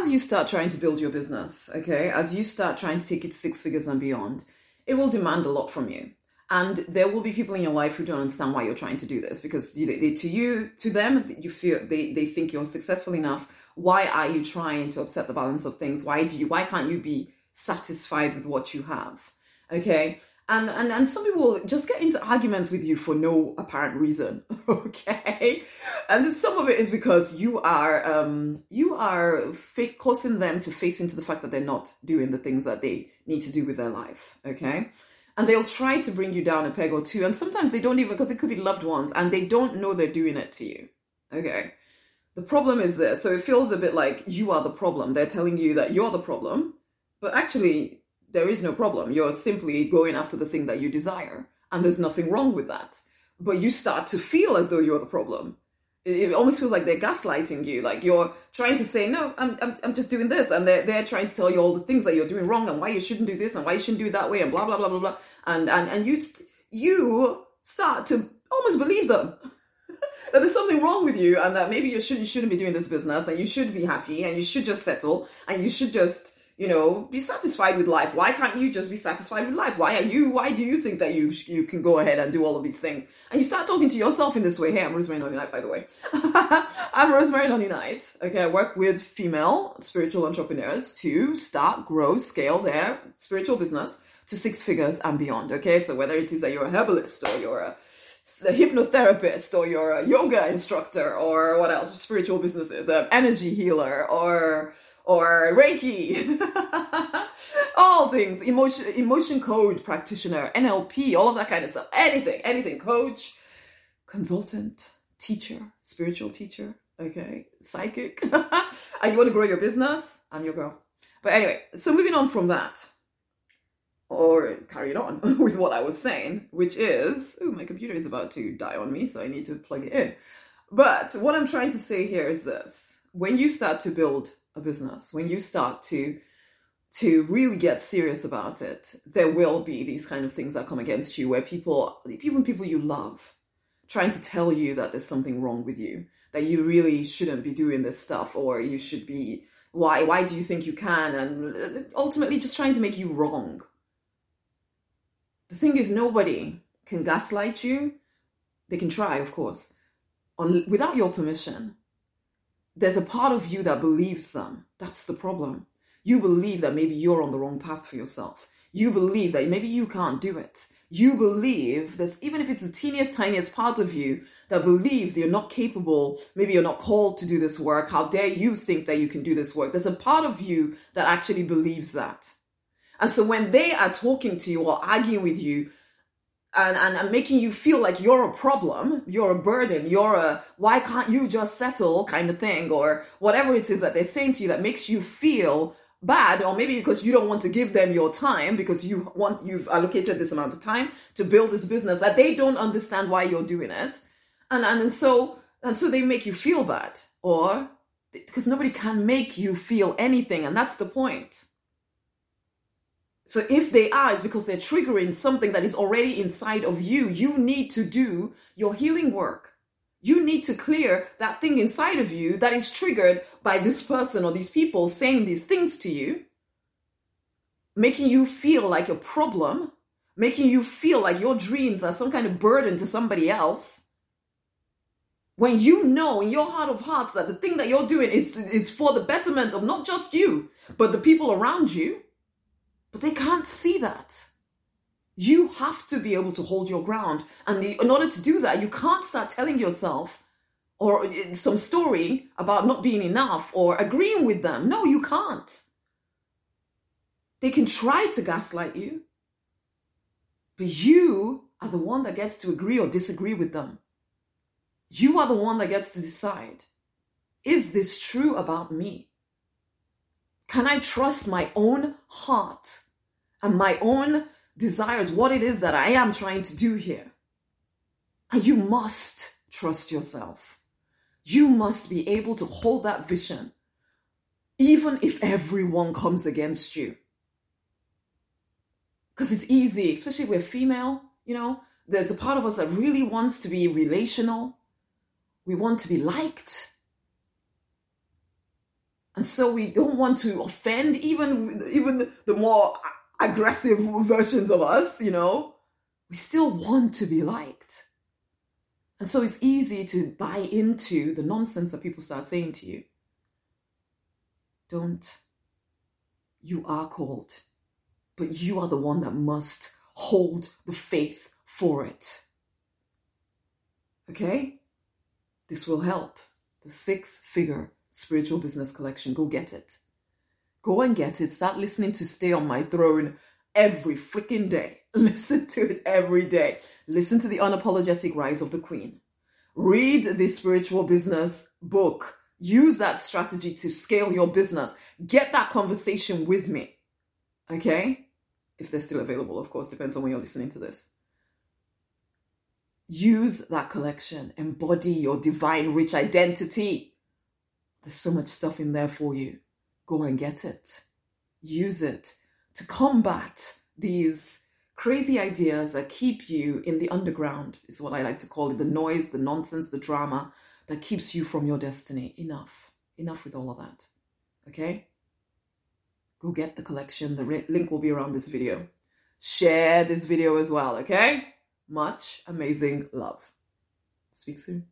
as you start trying to build your business, okay, as you start trying to take it to six figures and beyond, it will demand a lot from you. And there will be people in your life who don't understand why you're trying to do this because they, they, to you, to them, you feel they, they think you're successful enough. Why are you trying to upset the balance of things? Why do you? Why can't you be satisfied with what you have? Okay, and and and some people just get into arguments with you for no apparent reason. Okay, and some of it is because you are um you are fake causing them to face into the fact that they're not doing the things that they need to do with their life. Okay and they'll try to bring you down a peg or two and sometimes they don't even because it could be loved ones and they don't know they're doing it to you okay the problem is this so it feels a bit like you are the problem they're telling you that you're the problem but actually there is no problem you're simply going after the thing that you desire and there's nothing wrong with that but you start to feel as though you're the problem it, almost feels like they're gaslighting you. Like you're trying to say, no, I'm, I'm, I'm just doing this. And they're, they're trying to tell you all the things that you're doing wrong and why you shouldn't do this and why you shouldn't do it that way and blah, blah, blah, blah, blah. And, and, and you, you start to almost believe them. that there's something wrong with you and that maybe you shouldn't, shouldn't be doing this business and you should be happy and you should just settle and you should just you know, be satisfied with life. Why can't you just be satisfied with life? Why are you, why do you think that you, you can go ahead and do all of these things? And you start talking to yourself in this way. Hey, I'm Rosemary Nonny Knight, by the way. I'm Rosemary Nonny Knight. Okay, I work with female spiritual entrepreneurs to start, grow, scale their spiritual business to six figures and beyond. Okay, so whether it is that you're a herbalist or you're a the hypnotherapist or you're a yoga instructor or what else spiritual businesses an energy healer or or Reiki, all things, emotion, emotion code practitioner, NLP, all of that kind of stuff. Anything, anything, coach, consultant, teacher, spiritual teacher, okay, psychic. and you want to grow your business? I'm your girl. But anyway, so moving on from that, or carrying on with what I was saying, which is, oh, my computer is about to die on me, so I need to plug it in. But what I'm trying to say here is this when you start to build a business, when you start to to really get serious about it, there will be these kind of things that come against you where people, even people you love, trying to tell you that there's something wrong with you, that you really shouldn't be doing this stuff, or you should be, why, why do you think you can? And ultimately just trying to make you wrong. The thing is, nobody can gaslight you. They can try, of course, on, without your permission there's a part of you that believes them. That's the problem. You believe that maybe you're on the wrong path for yourself. You believe that maybe you can't do it. You believe that even if it's the teeniest, tiniest part of you that believes you're not capable, maybe you're not called to do this work, how dare you think that you can do this work? There's a part of you that actually believes that. And so when they are talking to you or arguing with you, and, and, and making you feel like you're a problem, you're a burden, you're a why can't you just settle kind of thing, or whatever it is that they're saying to you that makes you feel bad, or maybe because you don't want to give them your time because you want you've allocated this amount of time to build this business that they don't understand why you're doing it, and and, and so and so they make you feel bad, or because nobody can make you feel anything, and that's the point. So if they are, it's because they're triggering something that is already inside of you. You need to do your healing work. You need to clear that thing inside of you that is triggered by this person or these people saying these things to you, making you feel like a problem, making you feel like your dreams are some kind of burden to somebody else. When you know in your heart of hearts that the thing that you're doing is, is for the betterment of not just you, but the people around you but they can't see that. You have to be able to hold your ground. And the, in order to do that, you can't start telling yourself or uh, some story about not being enough or agreeing with them. No, you can't. They can try to gaslight you, but you are the one that gets to agree or disagree with them. You are the one that gets to decide is this true about me? Can I trust my own heart and my own desires, what it is that I am trying to do here? And you must trust yourself. You must be able to hold that vision, even if everyone comes against you. Because it's easy, especially if we're female, you know, there's a part of us that really wants to be relational. We want to be liked. And so we don't want to offend even even the more aggressive versions of us, you know. We still want to be liked. And so it's easy to buy into the nonsense that people start saying to you. Don't. You are called, but you are the one that must hold the faith for it. Okay? This will help. The six figure spiritual business collection. Go get it. Go and get it. Start listening to Stay on My Throne every freaking day. Listen to it every day. Listen to the unapologetic rise of the queen. Read the spiritual business book. Use that strategy to scale your business. Get that conversation with me. Okay? If they're still available, of course, depends on when you're listening to this. Use that collection. Embody your divine rich identity. There's so much stuff in there for you. Go and get it. Use it to combat these crazy ideas that keep you in the underground, is what I like to call it the noise, the nonsense, the drama that keeps you from your destiny. Enough. Enough with all of that. Okay? Go get the collection. The link will be around this video. Share this video as well, okay? Much amazing love. Speak soon.